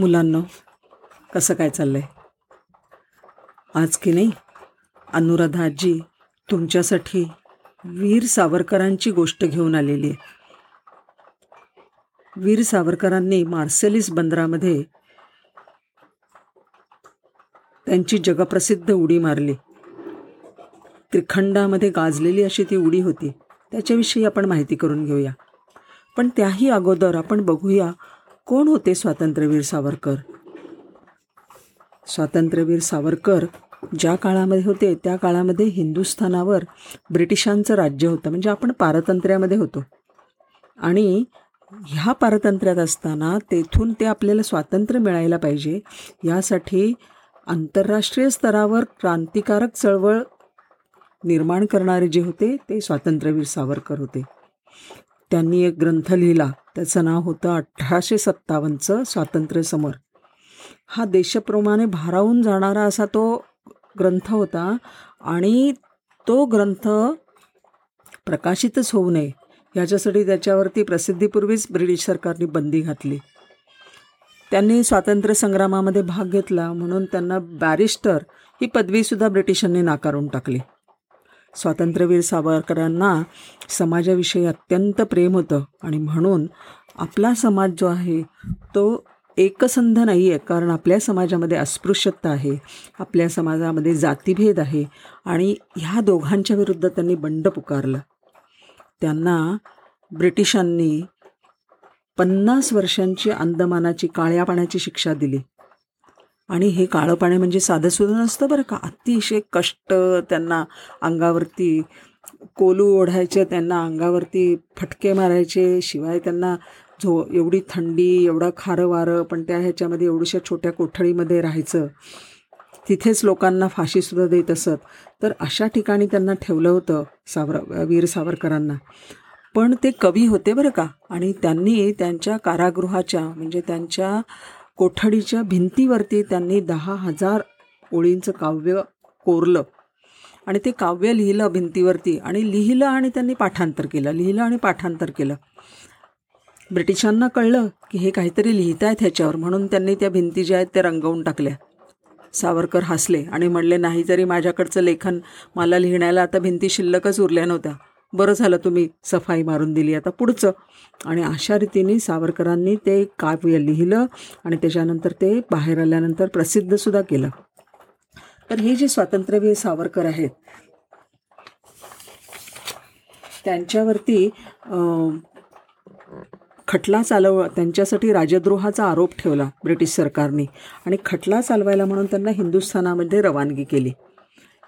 मुलांना कसं काय चाललंय? आज की नाही अनुराधा आजी तुमच्यासाठी वीर सावरकरांची गोष्ट घेऊन आलेली आहे. वीर सावरकरांनी मार्सेलिस बंदरामध्ये त्यांची जगप्रसिद्ध उडी मारली. त्रिखंडामध्ये गाजलेली अशी ती उडी होती. त्याच्याविषयी आपण माहिती करून घेऊया. पण त्याही अगोदर आपण बघूया कोण होते स्वातंत्र्यवीर सावरकर? स्वातंत्र्यवीर सावरकर ज्या काळामध्ये होते त्या काळामध्ये हिंदुस्थानावर ब्रिटिशांचं राज्य होतं म्हणजे आपण पारतंत्र्यामध्ये होतो. आणि ह्या पारतंत्र्यात असताना तेथून ते आपल्याला स्वातंत्र्य मिळायला पाहिजे यासाठी आंतरराष्ट्रीय स्तरावर क्रांतिकारक चळवळ निर्माण करणारे जे होते ते स्वातंत्र्यवीर सावरकर होते. त्यांनी एक ग्रंथ लिहिला. त्याचं नाव होतं अठराशे सत्तावन्नचं स्वातंत्र्य समर. हा देशप्रमाणे भारावून जाणारा असा तो ग्रंथ होता आणि तो ग्रंथ प्रकाशितच होऊ नये याच्यासाठी त्याच्यावरती प्रसिद्धीपूर्वीच ब्रिटिश सरकारने बंदी घातली. त्यांनी स्वातंत्र्य संग्रामामध्ये भाग घेतला म्हणून त्यांना बॅरिस्टर ही पदवीसुद्धा ब्रिटिशांनी नाकारून टाकली. स्वातंत्र्यवीर सावरकरांना समाजाविषयी अत्यंत प्रेम होतं. आणि म्हणून आपला समाज जो आहे तो एकसंध नाही आहे कारण आपल्या समाजामध्ये अस्पृश्यता आहे आपल्या समाजामध्ये जातीभेद आहे आणि ह्या दोघांच्या विरुद्ध त्यांनी बंड पुकारलं. त्यांना ब्रिटिशांनी पन्नास वर्षांची अंदमानाची काळ्या पाण्याची शिक्षा दिली. आणि हे काळं पाणी म्हणजे साधंसुद्धा नसतं बरं का? अतिशय कष्ट त्यांना अंगावरती कोलू ओढायचे त्यांना अंगावरती फटके मारायचे शिवाय त्यांना झो एवढी थंडी एवढं खारं वारं पण त्या ह्याच्यामध्ये एवढ्याशा छोट्या कोठडीमध्ये राहायचं. तिथेच लोकांना फाशीसुद्धा देत असत. तर अशा ठिकाणी त्यांना ठेवलं होतं सावर वीर सावरकरांना. पण ते कवी होते बरं का? आणि त्यांनी त्यांच्या कारागृहाच्या म्हणजे त्यांच्या कोठडीच्या भिंतीवरती त्यांनी दहा हजार ओळींचं काव्य कोरलं. आणि ते काव्य लिहिलं भिंतीवरती आणि लिहिलं आणि त्यांनी पाठांतर केलं लिहिलं आणि पाठांतर केलं. ब्रिटिशांना कळलं की हे काहीतरी लिहित आहेत ह्याच्यावर म्हणून त्यांनी त्या भिंती ज्या आहेत त्या रंगवून टाकल्या. सावरकर हसले आणि म्हणले नाही तरी माझ्याकडचं लेखन मला लिहिण्याला आता भिंती शिल्लकच उरल्या नव्हत्या बरं झालं तुम्ही सफाई मारून दिली आता पुढचं. आणि अशा रीतीने सावरकरांनी ते काव्य लिहिलं आणि त्याच्यानंतर ते बाहेर आल्यानंतर प्रसिद्धसुद्धा केलं. तर हे जे स्वातंत्र्यवीर सावरकर आहेत त्यांच्यावरती खटला चालव त्यांच्यासाठी राजद्रोहाचा आरोप ठेवला ब्रिटिश सरकारने. आणि खटला चालवायला म्हणून त्यांना हिंदुस्थानामध्ये रवानगी केली.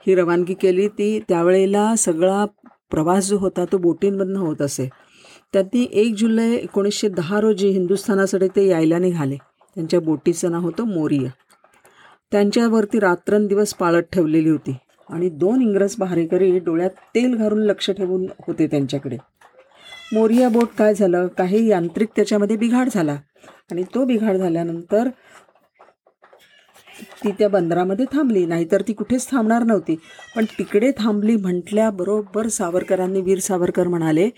ही रवानगी केली ती त्यावेळेला सगळा प्रवास जो होता तो बोटींमधनं होत असे. त्यांनी एक जुलै एकोणीसशे दहा रोजी हिंदुस्थानासाठी ते यायला निघाले. त्यांच्या बोटीचं नाव होतं मोरिया. त्यांच्यावरती रात्रंदिवस पाळत ठेवलेली होती आणि दोन इंग्रज पहारेकरी डोळ्यात तेल घालून लक्ष ठेवून होते त्यांच्याकडे. मोरिया बोट काय झालं? काही यांत्रिक त्याच्यामध्ये बिघाड झाला आणि तो बिघाड झाल्यानंतर ती त्या बंदरामध्ये थांबली. नाहीतर ती कुठेच थांबणार नव्हती. पण तिकडे थांबली म्हटल्याबरोबर सावरकरांनी वीर सावरकर म्हणाले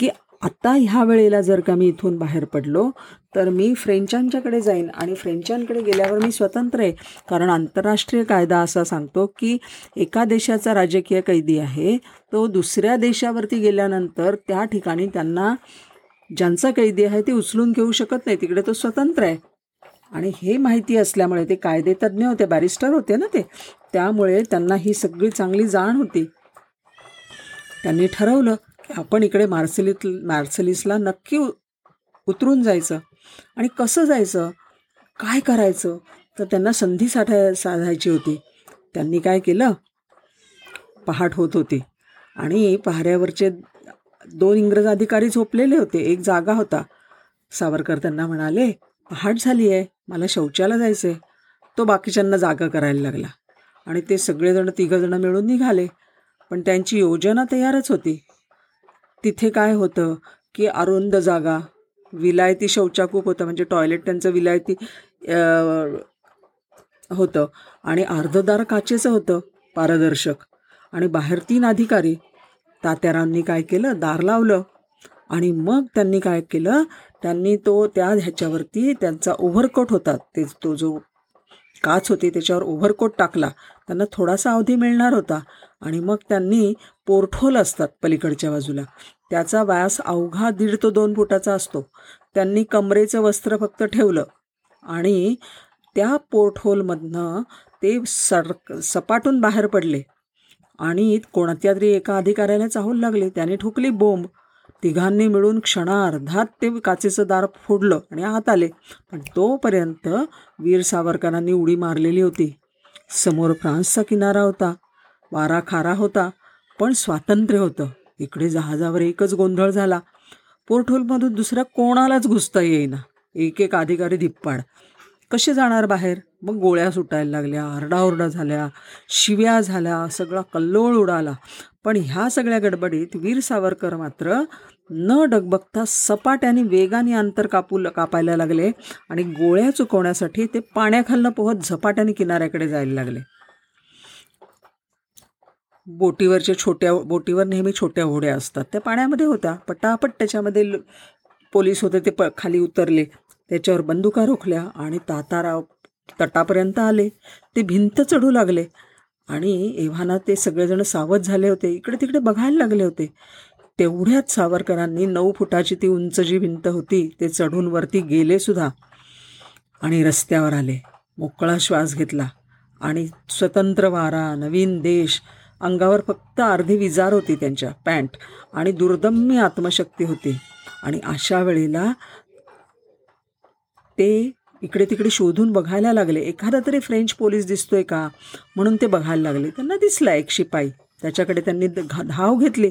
की आता ह्या वेळेला जर का मी इथून बाहेर पडलो तर मी फ्रेंचांच्याकडे जाईन आणि फ्रेंचांकडे गेल्यावर मी स्वतंत्र आहे. कारण आंतरराष्ट्रीय कायदा असा सांगतो की एका देशाचा राजकीय कैदी आहे तो दुसऱ्या देशावरती गेल्यानंतर त्या ठिकाणी त्यांना ज्यांचा कैदी आहे ते उचलून घेऊ शकत नाही. तिकडे तो स्वतंत्र आहे. आणि हे माहिती असल्यामुळे ते कायदेतज्ञ होते बॅरिस्टर होते ना ते. त्यामुळे त्यांना ही सगळी चांगली जाण होती. त्यांनी ठरवलं की आपण इकडे मार्सेलित मार्सेलीसला नक्की उतरून जायचं. आणि कसं जायचं? काय करायचं? तर त्यांना संधी साठा साधायची होती. त्यांनी काय केलं? पहाट होत होती. आणि पहाऱ्यावरचे दोन इंग्रज अधिकारी झोपलेले होते. एक जागा होता. सावरकर त्यांना म्हणाले पहाट झाली आहे. मला शौचाला जायचं आहे तो बाकीच्यांना जागा करायला लागला. आणि ते सगळेजण तिघंजणं मिळून निघाले. पण त्यांची योजना तयारच होती. तिथे काय होतं की अरुंद जागा विलायती शौचाकूप होतं म्हणजे टॉयलेट त्यांचं विलायती होतं. आणि अर्धदार काचेचं होतं पारदर्शक. आणि बाहेर तीन अधिकारी. तात्यारांनी काय केलं? दार लावलं. आणि मग त्यांनी काय केलं? त्यांनी तो त्या ह्याच्यावरती त्यांचा ओव्हरकोट होता. ते तो जो काच होती त्याच्यावर ओव्हरकोट टाकला. त्यांना थोडासा अवधी मिळणार होता. आणि मग त्यांनी पोर्टहोल असतात पलीकडच्या बाजूला. त्याचा व्यास अवघा दीड तो दोन फुटाचा असतो. त्यांनी कमरेचं वस्त्र फक्त ठेवलं. आणि त्या पोर्टहोलमधनं ते सर सपाटून बाहेर पडले. आणि कोणत्या तरी एका अधिकाऱ्याला चाहूल लागले. त्याने ठोकली बोंब. तिघांनी मिळून क्षणार्धात ते काचेचं दार फोडलं आणि आत आले. पण तोपर्यंत वीर सावरकरांनी उडी मारलेली होती. समोर फ्रान्सचा किनारा होता. वारा खारा होता पण स्वातंत्र्य होतं. इकडे जहाजावर एकच गोंधळ झाला. पोर्टहोलमधून दुसऱ्या कोणालाच घुसता येईना. एक एक अधिकारी धिप्पाड. कसे जाणार बाहेर? मग गोळ्या सुटायला लागल्या आरडाओरडा झाल्या शिव्या झाल्या सगळा कल्लोळ उडाला. पण ह्या सगळ्या गडबडीत वीर सावरकर मात्र न डगबगता सपाट्याने वेगाने अंतर कापू कापायला लागले आणि गोळ्या चुकवण्यासाठी ते पाण्याखालनं पोहत झपाट्याने किनाऱ्याकडे जायला लागले. बोटीवरच्या छोट्या बोटीवर नेहमी छोट्या होड्या असतात. त्या पाण्यामध्ये होत्या. पटापट त्याच्यामध्ये पोलीस होते ते प खाली उतरले. त्याच्यावर बंदुका रोखल्या आणि ताताराव तटापर्यंत आले. ते भिंत चढू लागले. आणि एव्हाना ते सगळेजण सावध झाले होते. इकडे तिकडे बघायला लागले होते. तेवढ्याच सावरकरांनी नऊ फुटाची ती उंच जी भिंत होती ते चढून वरती गेले सुद्धा आणि रस्त्यावर आले. मोकळा श्वास घेतला आणि स्वतंत्र वारा नवीन देश अंगावर फक्त अर्धी विजार होती त्यांच्या पॅन्ट आणि दुर्दम्य आत्मशक्ती होती. आणि अशा वेळेला ते इकडे तिकडे शोधून बघायला लागले. एखादा तरी फ्रेंच पोलीस दिसतोय का? म्हणून ते बघायला लागले. त्यांना दिसला एक शिपाई. त्याच्याकडे त्यांनी घा- धाव घेतली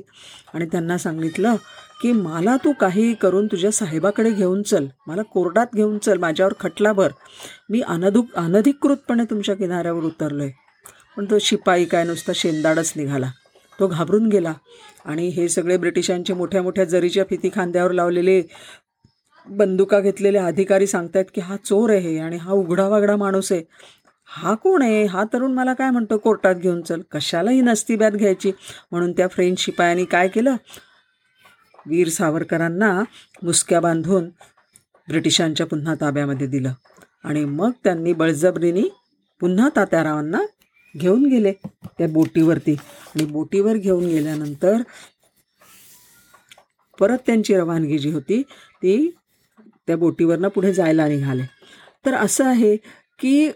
आणि त्यांना सांगितलं की मला तू काही करून तुझ्या साहेबाकडे घेऊन चल. मला कोर्टात घेऊन चल. माझ्यावर खटला भर. मी अनधु अनधिकृतपणे तुमच्या किनाऱ्यावर उतरलो आहे पण तो शिपाई काय नुसता शेंदाडच निघाला. तो घाबरून गेला आणि हे सगळे ब्रिटिशांचे मोठ्या मोठ्या जरीच्या फिती खांद्यावर लावलेले बंदुका घेतलेले अधिकारी सांगतायत की हा चोर आहे आणि हा उघडावागडा माणूस आहे. हा कोण आहे? हा तरुण मला काय म्हणतो? कोर्टात घेऊन चल. कशालाही नस्तिब्यात नसती घ्यायची. म्हणून त्या फ्रेंच शिपायांनी काय केलं? वीर सावरकरांना मुसक्या बांधून ब्रिटिशांच्या पुन्हा ताब्यामध्ये दिलं. आणि मग त्यांनी बळजबरीने पुन्हा तात्यारावांना घेऊन गेले त्या बोटीवरती. आणि बोटीवर घेऊन गेल्यानंतर परत त्यांची रवानगी जी होती ती त्या बोटीवरनं पुढे जायला निघाले. तर असं आहे की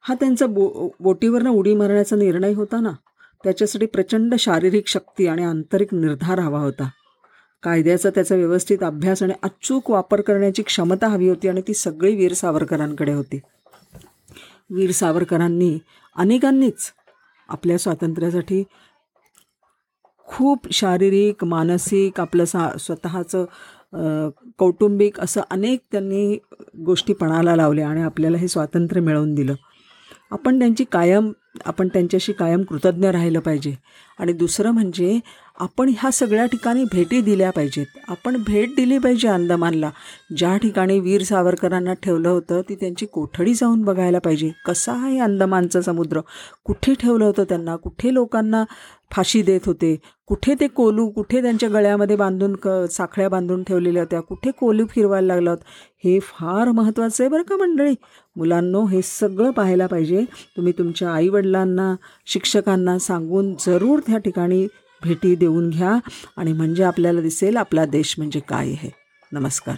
हा त्यांचा बो बोटीवरनं उडी मारण्याचा निर्णय होता ना. त्याच्यासाठी प्रचंड शारीरिक शक्ती आणि आंतरिक निर्धार हवा होता. कायद्याचा त्याचा व्यवस्थित अभ्यास आणि अचूक वापर करण्याची क्षमता हवी होती आणि ती सगळी वीर सावरकरांकडे होती. वीर सावरकरांनी अनेकांनीच आपल्या स्वातंत्र्यासाठी खूप शारीरिक मानसिक आपलं सा स्वतःचं कौटुंबिक असं अनेक त्यांनी गोष्टी पणाला लावल्या आणि आपल्याला हे स्वातंत्र्य मिळवून दिलं. आपण त्यांची कायम आपण त्यांच्याशी कायम कृतज्ञ राहिलं पाहिजे. आणि दुसरं म्हणजे आपण ह्या सगळ्या ठिकाणी भेटी दिल्या पाहिजेत. आपण भेट दिली पाहिजे अंदमानला. ज्या ठिकाणी वीर सावरकरांना ठेवलं होतं ती त्यांची कोठडी जाऊन बघायला पाहिजे. कसा आहे अंदमानचा समुद्र? कुठे ठेवलं होतं त्यांना? कुठे लोकांना फाशी देत होते? कुठे ते कोलू कुठे त्यांच्या गळ्यामध्ये बांधून क साखळ्या बांधून ठेवलेल्या होत्या? कुठे कोलू फिरवायला लागलं होतं? हे फार महत्त्वाचं आहे बरं का मंडळी. मुलांनो हे सगळं पाहायला पाहिजे. तुम्ही तुमच्या आईवडिलांना शिक्षकांना सांगून जरूर त्या ठिकाणी भेटी देऊन घ्या आणि म्हणजे आपल्याला दिसेल आपला देश म्हणजे काय आहे. नमस्कार.